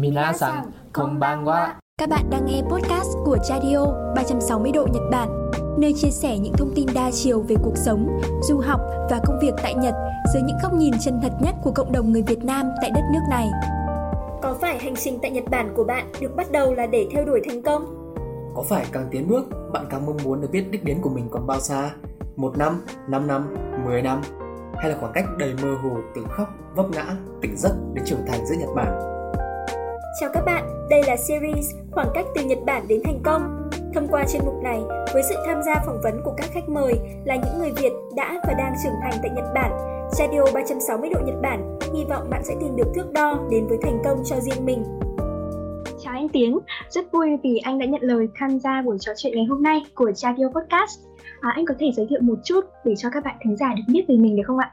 Minasan konbanwa. Các bạn đang nghe podcast của Chadio 360 độ Nhật Bản, nơi chia sẻ những thông tin đa chiều về cuộc sống, du học và công việc tại Nhật dưới những góc nhìn chân thật nhất của cộng đồng người Việt Nam tại đất nước này. Có phải hành trình tại Nhật Bản của bạn được bắt đầu là để theo đuổi thành công? Có phải càng tiến bước, bạn càng mong muốn được biết đích đến của mình còn bao xa? Một năm, năm năm, mười năm? Hay là khoảng cách đầy mơ hồ từ khóc, vấp ngã, tỉnh giấc đến trưởng thành giữa Nhật Bản? Chào các bạn, đây là series Khoảng cách từ Nhật Bản đến thành công. Thông qua chuyên mục này, với sự tham gia phỏng vấn của các khách mời là những người Việt đã và đang trưởng thành tại Nhật Bản, Radio 360 độ Nhật Bản hy vọng bạn sẽ tìm được thước đo đến với thành công cho riêng mình. Chào anh Tiến, rất vui vì anh đã nhận lời tham gia buổi trò chuyện ngày hôm nay của Radio Podcast. À, anh có thể giới thiệu một chút để cho các bạn thính giả được biết về mình được không ạ?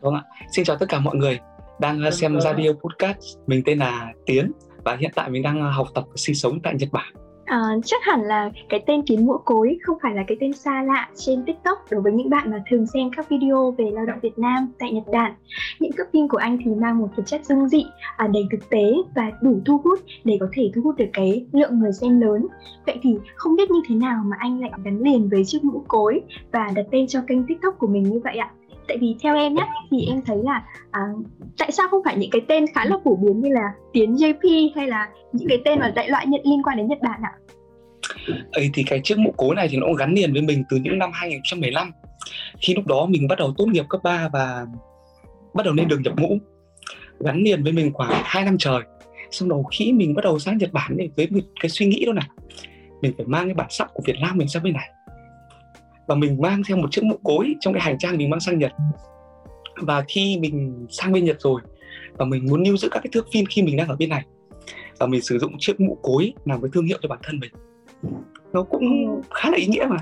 Vâng ạ, xin chào tất cả mọi người đang ờ, xem. Radio Podcast. Mình tên là Tiến và hiện tại mình đang ờ, học tập và sinh sống tại Nhật Bản. À, chắc hẳn là cái tên kiến Mũ Cối không phải là cái tên xa lạ trên TikTok đối với những bạn mà thường xem các video về lao động Việt Nam tại Nhật Bản. Những thước phim của anh thì mang một cái chất dung dị, à, đầy thực tế và đủ thu hút để có thể thu hút được cái lượng người xem lớn. Vậy thì không biết như thế nào mà anh lại gắn liền với chiếc mũ cối và đặt tên cho kênh TikTok của mình như vậy ạ? Tại vì theo em nhé thì em thấy là à, tại sao không phải những cái tên khá là phổ biến như là tiến JP hay là những cái tên mà đại loại nhận liên quan đến Nhật Bản ạ? ấy thì cái chiếc mũ cối này thì nó cũng gắn liền với mình từ những năm 2015 khi lúc đó mình bắt đầu tốt nghiệp cấp 3 và bắt đầu lên đường nhập ngũ gắn liền với mình khoảng 2 năm trời. Xong đầu khi mình bắt đầu sang Nhật Bản thì với một cái suy nghĩ đó này mình phải mang cái bản sắc của Việt Nam mình sang bên này và mình mang theo một chiếc mũ cối trong cái hành trang mình mang sang Nhật. Và khi mình sang bên Nhật rồi và mình muốn lưu giữ các cái thước phim khi mình đang ở bên này và mình sử dụng chiếc mũ cối làm cái thương hiệu cho bản thân mình. Nó cũng khá là ý nghĩa mà.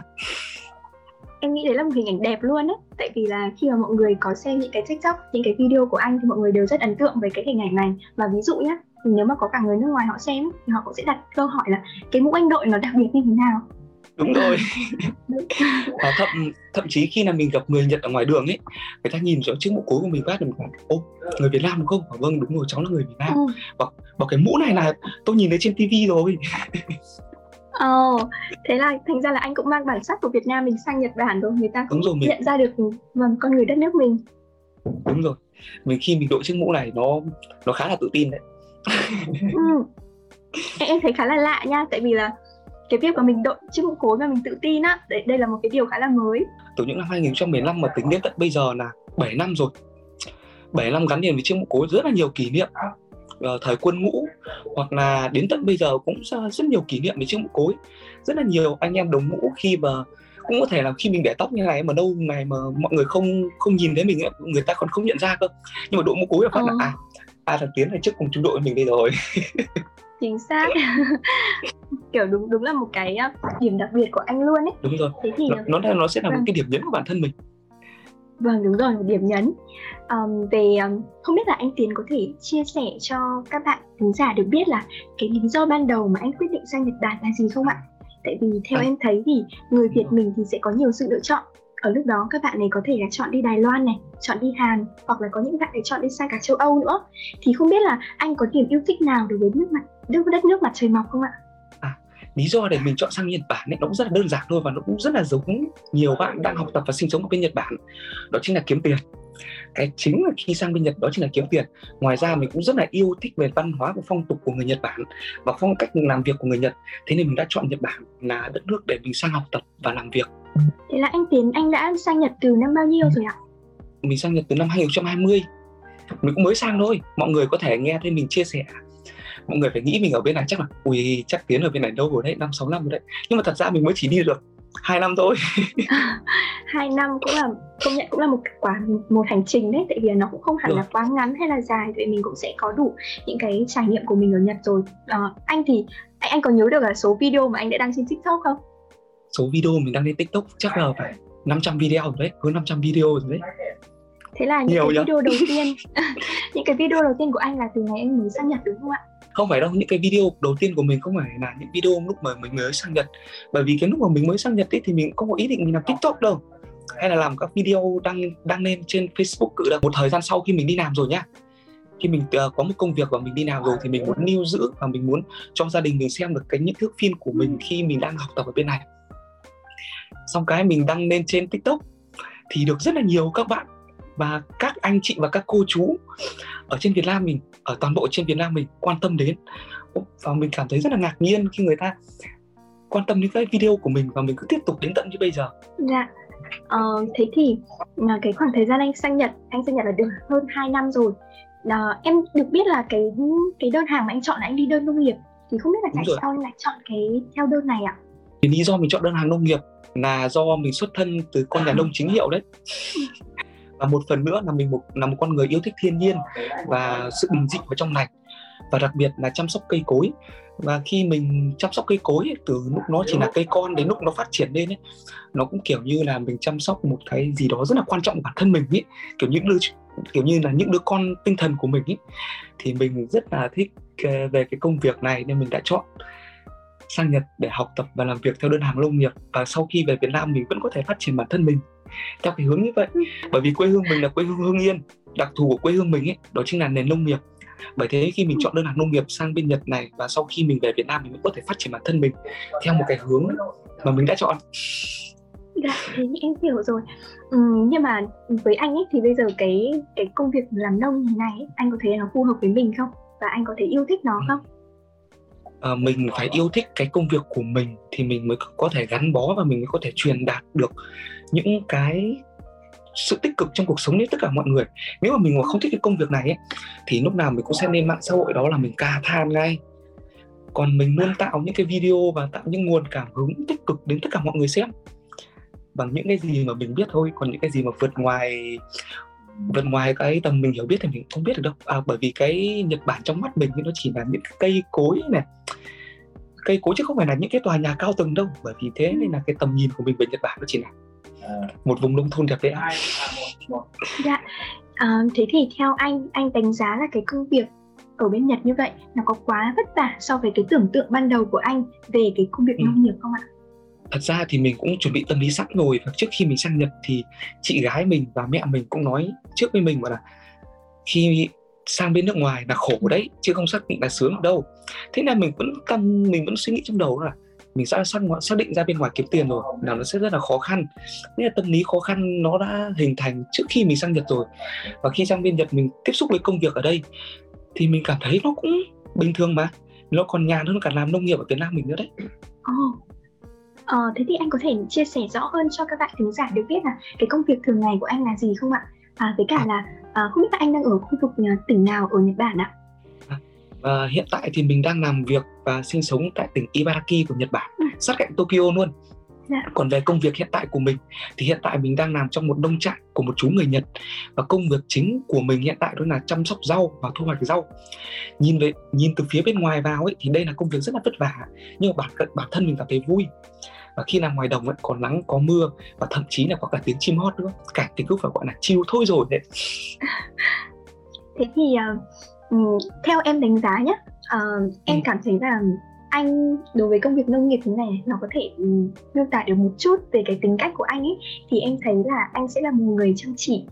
Em nghĩ đấy là một hình ảnh đẹp luôn á. Tại vì là khi mà mọi người có xem những cái tiktok những cái video của anh thì mọi người đều rất ấn tượng với cái hình ảnh này. Và ví dụ nhé nếu mà có cả người nước ngoài họ xem thì họ cũng sẽ đặt câu hỏi là cái mũ anh đội nó đặc biệt như thế nào đúng rồi và thậm thậm chí khi là mình gặp người Nhật ở ngoài đường ấy người ta nhìn rõ chiếc mũ cối của mình phát thì mình bảo ô người Việt Nam đúng không bảo vâng đúng rồi cháu là người Việt Nam ừ. bảo, bảo cái mũ này là tôi nhìn thấy trên tivi rồi Ồ, oh, thế là thành ra là anh cũng mang bản sắc của Việt Nam mình sang Nhật Bản rồi người ta cũng rồi, mình... nhận ra được vâng con người đất nước mình. Đúng rồi. Mình khi mình đội chiếc mũ này nó nó khá là tự tin đấy. ừ. Em thấy khá là lạ nha, tại vì là cái việc mà mình đội chiếc mũ cối và mình tự tin á đây, đây là một cái điều khá là mới. Từ những năm 2015 mà tính đến tận bây giờ là 7 năm rồi. 7 năm gắn liền với chiếc mũ cối rất là nhiều kỷ niệm. Uh, thời quân ngũ hoặc là đến tận bây giờ cũng rất, nhiều kỷ niệm với chiếc mũ cối. Rất là nhiều anh em đồng ngũ khi mà cũng có thể là khi mình để tóc như này mà đâu ngày mà mọi người không không nhìn thấy mình ấy, người ta còn không nhận ra cơ. Nhưng mà đội mũ cối là phát ừ. là à à thằng tiến này trước cùng trung đội mình đây rồi chính xác. Kiểu đúng đúng là một cái điểm đặc biệt của anh luôn ấy. Đúng rồi. Thế thì nó nó, nó sẽ là vâng. một cái điểm nhấn của bản thân mình. Vâng đúng rồi một điểm nhấn. Um, về um, không biết là anh tiến có thể chia sẻ cho các bạn khán giả được biết là cái lý do ban đầu mà anh quyết định sang nhật bản là gì không ạ? Tại vì theo à. em thấy thì người việt mình thì sẽ có nhiều sự lựa chọn. Ở lúc đó các bạn này có thể là chọn đi Đài Loan này, chọn đi Hàn hoặc là có những bạn ấy chọn đi sang cả châu Âu nữa. Thì không biết là anh có niềm yêu thích nào đối với nước mặt đất đất nước mặt trời mọc không ạ? À, lý do để mình chọn sang Nhật Bản ấy, nó cũng rất là đơn giản thôi và nó cũng rất là giống nhiều bạn đang học tập và sinh sống ở bên Nhật Bản. Đó chính là kiếm tiền. Cái chính là khi sang bên Nhật đó chính là kiếm tiền. Ngoài ra mình cũng rất là yêu thích về văn hóa và phong tục của người Nhật Bản và phong cách làm việc của người Nhật. Thế nên mình đã chọn Nhật Bản là đất nước để mình sang học tập và làm việc. Thế là anh Tiến anh đã sang Nhật từ năm bao nhiêu rồi ạ? Mình sang Nhật từ năm 2020 Mình cũng mới sang thôi Mọi người có thể nghe thấy mình chia sẻ Mọi người phải nghĩ mình ở bên này chắc là Ui chắc Tiến ở bên này đâu rồi đấy, năm sáu năm rồi đấy. Nhưng mà thật ra mình mới chỉ đi được hai năm thôi. Hai năm cũng là công nhận cũng là một quả một hành trình đấy tại vì nó cũng không hẳn được. là quá ngắn hay là dài vậy mình cũng sẽ có đủ những cái trải nghiệm của mình ở Nhật rồi. À, anh thì anh anh có nhớ được là số video mà anh đã đăng trên TikTok không? Số video mình đăng lên tiktok chắc là phải 500 video rồi đấy hơn 500 video rồi đấy. Thế là những Nhiều cái video đầu tiên những cái video đầu tiên của anh là từ ngày anh mới sang nhật đúng không ạ không phải đâu những cái video đầu tiên của mình không phải là những video lúc mà mình mới sang nhật. Bởi vì cái lúc mà mình mới sang nhật ấy, thì mình không có ý định mình làm tiktok đâu. Hay là làm các video đăng đăng lên trên facebook cự được một thời gian sau khi mình đi làm rồi nhá. Khi mình uh, có một công việc và mình đi làm rồi thì mình muốn lưu giữ và mình muốn cho gia đình mình xem được cái những thước phim của mình khi mình đang học tập ở bên này. Xong cái mình đăng lên trên tiktok thì được rất là nhiều các bạn và các anh chị và các cô chú ở trên Việt Nam mình ở toàn bộ trên Việt Nam mình quan tâm đến và mình cảm thấy rất là ngạc nhiên khi người ta quan tâm đến cái video của mình và mình cứ tiếp tục đến tận như bây giờ. Dạ. Ờ, thế thì là cái khoảng thời gian anh sang Nhật, anh sang Nhật là được hơn 2 năm rồi. À, em được biết là cái cái đơn hàng mà anh chọn là anh đi đơn nông nghiệp thì không biết là tại sao anh lại chọn cái theo đơn này ạ? Thì lý do mình chọn đơn hàng nông nghiệp là do mình xuất thân từ con nhà nông chính hiệu đấy và một phần nữa là mình một là một con người yêu thích thiên nhiên và sự bình dị ở trong lành và đặc biệt là chăm sóc cây cối. Và khi mình chăm sóc cây cối ấy, từ lúc nó chỉ là cây con đến lúc nó phát triển lên ấy nó cũng kiểu như là mình chăm sóc một cái gì đó rất là quan trọng của bản thân mình ấy. Kiểu những đứa kiểu như là những đứa con tinh thần của mình ấy. Thì mình rất là thích ờ, về cái công việc này nên mình đã chọn sang Nhật để học tập và làm việc theo đơn hàng nông nghiệp và sau khi về Việt Nam mình vẫn có thể phát triển bản thân mình theo cái hướng như vậy bởi vì quê hương mình là quê hương hương yên đặc thù của quê hương mình ấy đó chính là nền nông nghiệp bởi thế khi mình chọn đơn hàng nông nghiệp sang bên Nhật này và sau khi mình về Việt Nam mình cũng có thể phát triển bản thân mình theo một cái hướng mà mình đã chọn Dạ, thế em hiểu rồi. Ừ, nhưng mà với anh ấy thì bây giờ cái cái công việc làm nông như này ấy, anh có thấy nó phù hợp với mình không? Và anh có thể yêu thích nó ừ. không? À, mình phải yêu thích cái công việc của mình thì mình mới có thể gắn bó và mình mới có thể truyền đạt được những cái sự tích cực trong cuộc sống đến tất cả mọi người. Nếu mà mình mà không thích cái công việc này ấy, thì lúc nào mình cũng sẽ lên mạng xã hội đó là mình ca than ngay. Còn mình luôn tạo những cái video và tạo những nguồn cảm hứng tích cực đến tất cả mọi người xem. Bằng những cái gì mà mình biết thôi còn những cái gì mà vượt ngoài vượt ngoài cái tầm mình hiểu biết thì mình không biết được đâu. À, bởi vì cái Nhật Bản trong mắt mình nó chỉ là những cây cối này. Cây cối chứ không phải là những cái tòa nhà cao tầng đâu. Bởi vì thế nên là cái tầm nhìn của mình về Nhật Bản nó chỉ là một vùng nông thôn đẹp đẽ. Dạ. À, thế thì theo anh anh đánh giá là cái công việc ở bên Nhật như vậy nó có quá vất vả so với cái tưởng tượng ban đầu của anh về cái công việc ừ. nông nghiệp không ạ? Thật ra thì mình cũng chuẩn bị tâm lý sẵn rồi và trước khi mình sang Nhật thì chị gái mình và mẹ mình cũng nói trước với mình bảo là khi sang bên nước ngoài là khổ đấy chứ không xác định là sướng đâu thế nên mình vẫn tâm mình vẫn suy nghĩ trong đầu là mình sẽ xác, xác định ra bên ngoài kiếm tiền rồi nào nó sẽ rất là khó khăn nên là tâm lý khó khăn nó đã hình thành trước khi mình sang Nhật rồi và khi sang bên Nhật mình tiếp xúc với công việc ở đây thì mình cảm thấy nó cũng bình thường mà nó còn nhàn hơn cả làm nông nghiệp ở Việt Nam mình nữa đấy. Oh. Ờ, thế thì anh có thể chia sẻ rõ hơn cho các bạn thính giả được biết là cái công việc thường ngày của anh là gì không ạ? À, với cả à. là à, không biết là anh đang ở khu vực à, tỉnh nào ở Nhật Bản ạ? và hiện tại thì mình đang làm việc và sinh sống tại tỉnh Ibaraki của Nhật Bản, ừ. sát cạnh Tokyo luôn. Dạ. Còn về công việc hiện tại của mình thì hiện tại mình đang làm trong một nông trại của một chú người Nhật và công việc chính của mình hiện tại đó là chăm sóc rau và thu hoạch rau. Nhìn về nhìn từ phía bên ngoài vào ấy thì đây là công việc rất là vất vả nhưng mà bản bản thân mình cảm thấy vui. Và khi làm ngoài đồng ấy có nắng có mưa và thậm chí là có cả tiếng chim hót nữa, cả thì cứ phải gọi là chill thôi rồi đấy. Thế thì uh, theo em đánh giá nhé uh, em ừ. cảm thấy là anh đối với công việc nông nghiệp thế này nó có thể ừ, miêu tả được một chút về cái tính cách của anh ấy thì em thấy là anh sẽ là một người chăm chỉ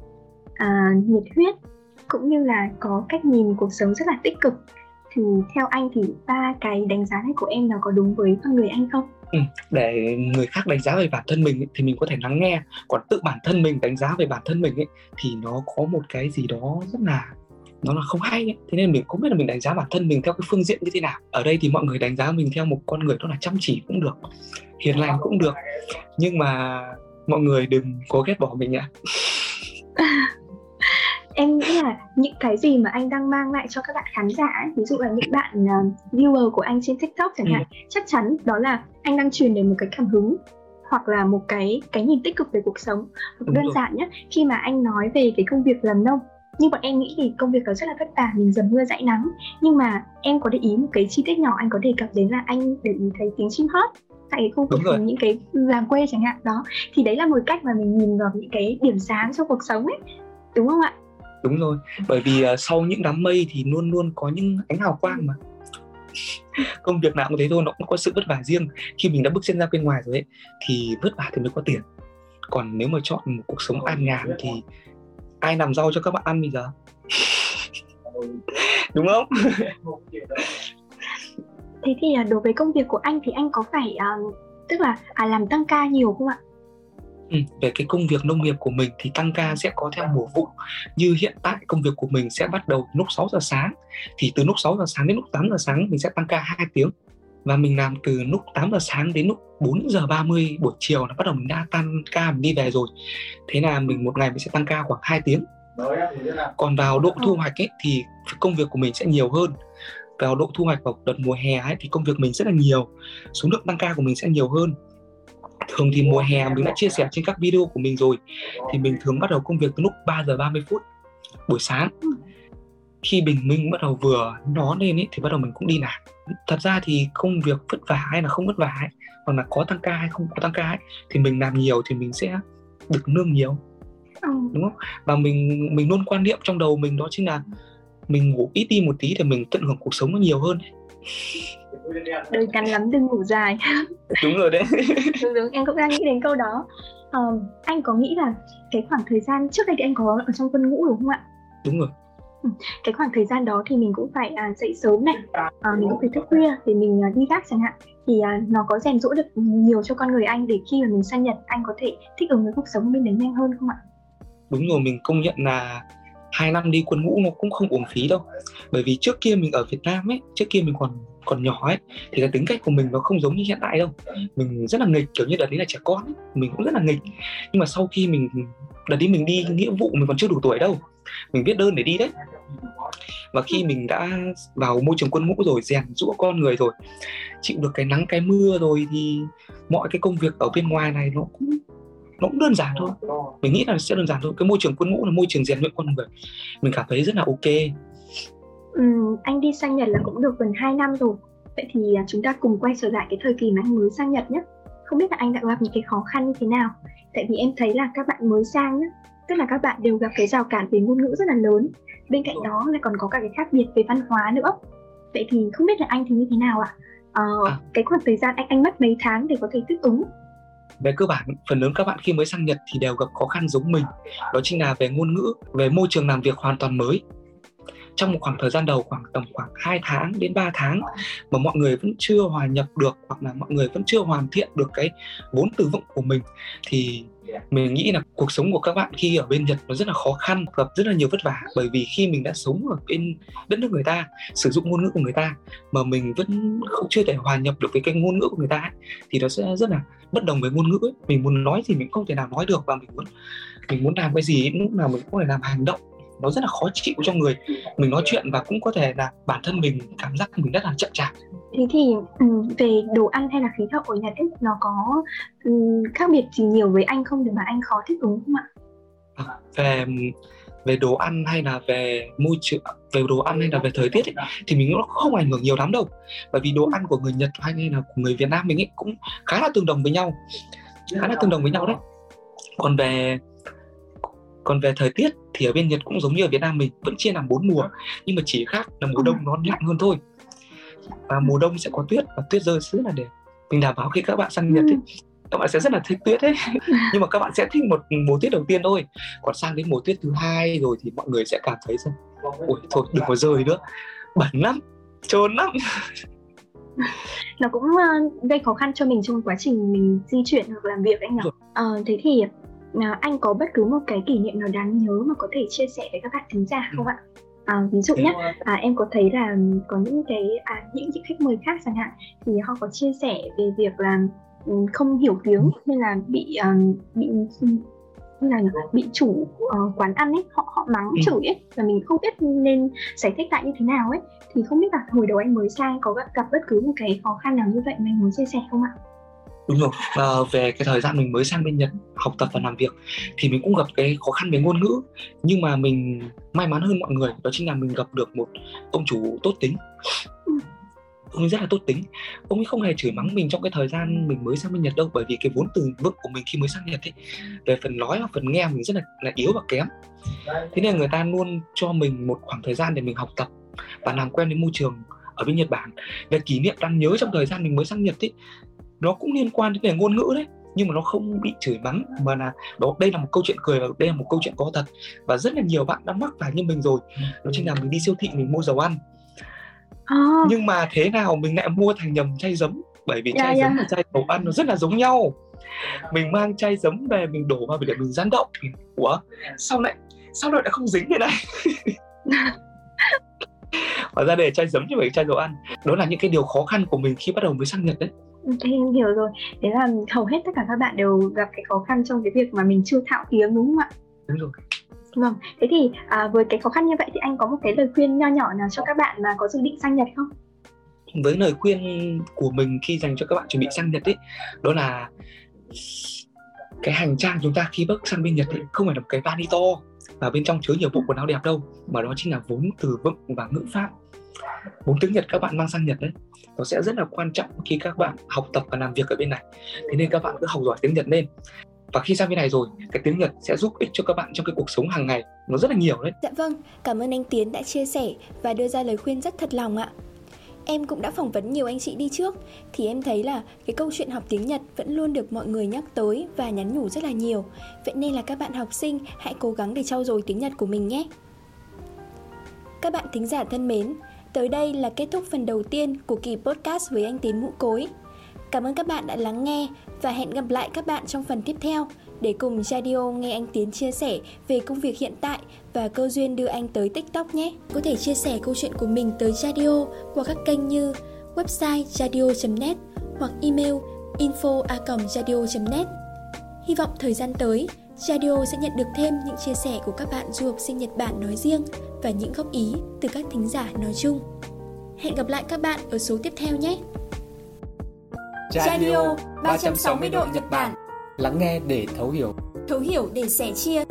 à, nhiệt huyết cũng như là có cách nhìn cuộc sống rất là tích cực thì theo anh thì ba cái đánh giá này của em nó có đúng với con người anh không? Ừ, để người khác đánh giá về bản thân mình ấy, thì mình có thể lắng nghe còn tự bản thân mình đánh giá về bản thân mình ấy, thì nó có một cái gì đó rất là nó là không hay ấy. thế nên mình không biết là mình đánh giá bản thân mình theo cái phương diện như thế nào ở đây thì mọi người đánh giá mình theo một con người đó là chăm chỉ cũng được hiền lành cũng được nhưng mà mọi người đừng có ghét bỏ mình nhá em nghĩ là những cái gì mà anh đang mang lại cho các bạn khán giả ví dụ là những bạn uh, viewer của anh trên tiktok chẳng ừ. hạn chắc chắn đó là anh đang truyền đến một cái cảm hứng hoặc là một cái cái nhìn tích cực về cuộc sống Đúng đơn rồi. giản nhất khi mà anh nói về cái công việc làm nông nhưng bọn em nghĩ thì công việc đó rất là vất vả mình dầm mưa dãi nắng. Nhưng mà em có để ý một cái chi tiết nhỏ anh có đề cập đến là anh để ý thấy tiếng chim hót tại cái khu vực những cái làng quê chẳng hạn đó. Thì đấy là một cách mà mình nhìn vào những cái điểm sáng trong cuộc sống ấy đúng không ạ? Đúng rồi bởi vì uh, sau những đám mây thì luôn luôn có những ánh hào quang mà. Công việc nào cũng thế thôi nó cũng có sự vất vả riêng. Khi mình đã bước chân ra bên ngoài rồi ấy thì vất vả thì mới có tiền. Còn nếu mà chọn một cuộc sống an nhàn thì ai làm rau cho các bạn ăn bây giờ? Đúng không? Thế thì à, đối với công việc của anh thì anh có phải uh, tức là à, làm tăng ca nhiều không ạ? Ừ, về cái công việc nông nghiệp của mình thì tăng ca sẽ có theo mùa vụ. Như hiện tại công việc của mình sẽ bắt đầu lúc 6 giờ sáng. Thì từ lúc 6 giờ sáng đến lúc 8 giờ sáng mình sẽ tăng ca 2 tiếng và mình làm từ lúc 8 giờ sáng đến lúc 4 giờ 30 buổi chiều là bắt đầu mình đã tan ca mình đi về rồi. Thế là mình một ngày mình sẽ tăng ca khoảng 2 tiếng. Còn vào độ thu hoạch ấy thì công việc của mình sẽ nhiều hơn. Vào độ thu hoạch vào đợt mùa hè ấy thì công việc mình rất là nhiều. Số lượng tăng ca của mình sẽ nhiều hơn. Thường thì mùa hè mình đã chia sẻ trên các video của mình rồi. Thì mình thường bắt đầu công việc từ lúc 3 giờ 30 phút buổi sáng khi bình minh bắt đầu vừa nó lên ấy thì bắt đầu mình cũng đi làm. Thật ra thì công việc vất vả hay là không vất vả ấy, hoặc là có tăng ca hay không có tăng ca ấy, thì mình làm nhiều thì mình sẽ được lương nhiều. Ừ. đúng không? Và mình mình luôn quan niệm trong đầu mình đó chính là mình ngủ ít đi một tí thì mình tận hưởng cuộc sống nó nhiều hơn. Đời ngắn lắm đừng ngủ dài. Đúng rồi đấy. Đúng đúng em cũng đang nghĩ đến câu đó. Um, anh có nghĩ là cái khoảng thời gian trước đây thì anh có ở trong quân ngũ đúng không ạ? Đúng rồi Ừ, cái khoảng thời gian đó thì mình cũng phải à, dậy sớm này. À, mình cũng phải thức khuya để mình à, đi gác chẳng hạn. Thì à, nó có rèn rũa được nhiều cho con người anh để khi mà mình sang Nhật anh có thể thích ứng với cuộc sống của mình nhanh hơn không ạ? Đúng rồi mình công nhận là hai năm đi quân ngũ nó cũng không uổng phí đâu. Bởi vì trước kia mình ở Việt Nam ấy trước kia mình còn còn nhỏ ấy thì cái tính cách của mình nó không giống như hiện tại đâu. Mình rất là nghịch kiểu như đợt đấy là trẻ con ấy. mình cũng rất là nghịch. Nhưng mà sau khi mình đợt đi mình đi nghĩa vụ mình còn chưa đủ tuổi đâu mình viết đơn để đi đấy. Và khi mình đã vào môi trường quân ngũ rồi rèn rũa con người rồi chịu được cái nắng cái mưa rồi thì mọi cái công việc ở bên ngoài này nó cũng nó cũng đơn giản thôi. Mình nghĩ là sẽ đơn giản thôi. Cái môi trường quân ngũ là môi trường rèn luyện con người. Mình cảm thấy rất là ok. Ừ, anh đi sang Nhật là cũng được gần 2 năm rồi. Vậy thì à, chúng ta cùng quay trở lại cái thời kỳ mà anh mới sang Nhật nhé. Không biết là anh đã gặp những cái khó khăn như thế nào? Tại vì em thấy là các bạn mới sang nhé tức là các bạn đều gặp cái rào cản về ngôn ngữ rất là lớn. Bên cạnh đó lại còn có cả cái khác biệt về văn hóa nữa. Vậy thì không biết là anh thì như thế nào ạ? Ờ, à. cái khoảng thời gian anh anh mất mấy tháng để có thể thích ứng? Về cơ bản phần lớn các bạn khi mới sang Nhật thì đều gặp khó khăn giống mình. Đó chính là về ngôn ngữ về môi trường làm việc hoàn toàn mới. Trong một khoảng thời gian đầu khoảng tầm khoảng 2 tháng đến 3 tháng mà mọi người vẫn chưa hòa nhập được hoặc là mọi người vẫn chưa hoàn thiện được cái vốn từ vựng của mình thì mình nghĩ là cuộc sống của các bạn khi ở bên Nhật nó rất là khó khăn gặp rất là nhiều vất vả. Bởi vì khi mình đã sống ở bên đất nước người ta sử dụng ngôn ngữ của người ta mà mình vẫn không chưa thể hòa nhập được với cái ngôn ngữ của người ta ấy, thì nó sẽ rất là bất đồng với ngôn ngữ ấy. mình muốn nói thì mình không thể nào nói được và mình muốn mình muốn làm cái gì lúc nào mình cũng phải làm hành động. Nó rất là khó chịu cho người. Mình nói chuyện và cũng có thể là bản thân mình cảm giác mình rất là chậm chạp thế thì về đồ ăn hay là khí hậu ở Nhật ấy, nó có khác biệt gì nhiều với anh không để mà anh khó thích ứng không ạ? À, về về đồ ăn hay là về môi trường về đồ ăn hay là về thời tiết ấy, thì mình nó không ảnh hưởng nhiều lắm đâu. Bởi vì đồ ăn của người Nhật hay là của người Việt Nam mình ấy cũng khá là tương đồng với nhau khá là tương đồng với nhau đấy. Còn về còn về thời tiết thì ở bên Nhật cũng giống như ở Việt Nam mình vẫn chia làm bốn mùa nhưng mà chỉ khác là mùa đông nó lạnh hơn thôi và mùa đông sẽ có tuyết và tuyết rơi rất là đẹp mình đảm bảo khi các bạn sang Nhật ấy, các bạn sẽ rất là thích tuyết ấy. Nhưng mà các bạn sẽ thích một mùa tuyết đầu tiên thôi. Còn sang đến mùa tuyết thứ hai rồi thì mọi người sẽ cảm thấy rằng ôi thôi đừng có rơi nữa. Bẩn lắm trốn lắm. Nó cũng uh, gây khó khăn cho mình trong quá trình mình di chuyển hoặc làm việc anh nhỉ? Uh, thế thì à, anh có bất cứ một cái kỷ niệm nào đáng nhớ mà có thể chia sẻ với các bạn thính giả không ạ? À, ví dụ nhé, à, em có thấy là có những cái à, những những khách mời khác chẳng hạn thì họ có chia sẻ về việc là không hiểu tiếng nên là bị uh, bị như là bị chủ uh, quán ăn ấy họ họ mắng ừ. chửi ấy và mình không biết nên giải thích lại như thế nào ấy thì không biết là hồi đầu anh mới sang có gặp, gặp bất cứ một cái khó khăn nào như vậy mà anh muốn chia sẻ không ạ? Đúng rồi. À, về cái thời gian mình mới sang bên Nhật học tập và làm việc thì mình cũng gặp cái khó khăn về ngôn ngữ. Nhưng mà mình may mắn hơn mọi người đó chính là mình gặp được một ông chủ tốt tính. Ông ấy rất là tốt tính. Ông ấy không hề chửi mắng mình trong cái thời gian mình mới sang bên Nhật đâu bởi vì cái vốn từ vựng của mình khi mới sang Nhật ấy về phần nói và phần nghe mình rất là, là yếu và kém. Thế nên người ta luôn cho mình một khoảng thời gian để mình học tập và làm quen với môi trường ở bên Nhật Bản. Về kỷ niệm đáng nhớ trong thời gian mình mới sang Nhật ấy nó cũng liên quan đến về ngôn ngữ đấy nhưng mà nó không bị chửi mắng mà là đó đây là một câu chuyện cười và đây là một câu chuyện có thật. Và rất là nhiều bạn đã mắc phải như mình rồi. Đó chính là mình đi siêu thị mình mua dầu ăn. À. nhưng mà thế nào mình lại mua thành nhầm chai giấm? Bởi vì yeah, chai yeah. giấm và chai dầu ăn nó rất là giống nhau. Mình mang chai giấm về mình đổ vào để mình rán đậu. Ủa sao lại sao lại không dính thế này? Hóa ra để chai giấm chứ phải chai dầu ăn. Đó là những cái điều khó khăn của mình khi bắt đầu mới sang nhật đấy Thế em hiểu rồi Thế là hầu hết tất cả các bạn đều gặp cái khó khăn trong cái việc mà mình chưa thạo tiếng đúng không ạ? Đúng rồi Vâng, thế thì à, với cái khó khăn như vậy thì anh có một cái lời khuyên nho nhỏ nào cho các bạn mà có dự định sang Nhật không? Với lời khuyên của mình khi dành cho các bạn chuẩn bị sang Nhật ấy Đó là cái hành trang chúng ta khi bước sang bên Nhật ấy, không phải là một cái vali to và bên trong chứa nhiều bộ quần áo đẹp đâu mà đó chính là vốn từ vựng và ngữ pháp vốn tiếng Nhật các bạn mang sang Nhật đấy nó sẽ rất là quan trọng khi các bạn học tập và làm việc ở bên này. Thế nên các bạn cứ học giỏi tiếng Nhật lên. Và khi sang bên này rồi cái tiếng Nhật sẽ giúp ích cho các bạn trong cái cuộc sống hàng ngày. Nó rất là nhiều đấy. Dạ vâng cảm ơn anh Tiến đã chia sẻ và đưa ra lời khuyên rất thật lòng ạ. Em cũng đã phỏng vấn nhiều anh chị đi trước thì em thấy là cái câu chuyện học tiếng Nhật vẫn luôn được mọi người nhắc tới và nhắn nhủ rất là nhiều. Vậy nên là các bạn học sinh hãy cố gắng để trau dồi tiếng Nhật của mình nhé. Các bạn thính giả thân mến, tới đây là kết thúc phần đầu tiên của kỳ podcast với anh Tiến Mũ Cối. Cảm ơn các bạn đã lắng nghe và hẹn gặp lại các bạn trong phần tiếp theo để cùng Radio nghe anh Tiến chia sẻ về công việc hiện tại và cơ duyên đưa anh tới TikTok nhé. Có thể chia sẻ câu chuyện của mình tới Radio qua các kênh như website radio.net hoặc email info@radio.net. Hy vọng thời gian tới, Radio sẽ nhận được thêm những chia sẻ của các bạn du học sinh Nhật Bản nói riêng và những góp ý từ các thính giả nói chung. Hẹn gặp lại các bạn ở số tiếp theo nhé! Radio 360 độ Nhật Bản Lắng nghe để thấu hiểu Thấu hiểu để sẻ chia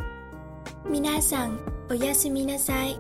Minasan, oyasumi nasai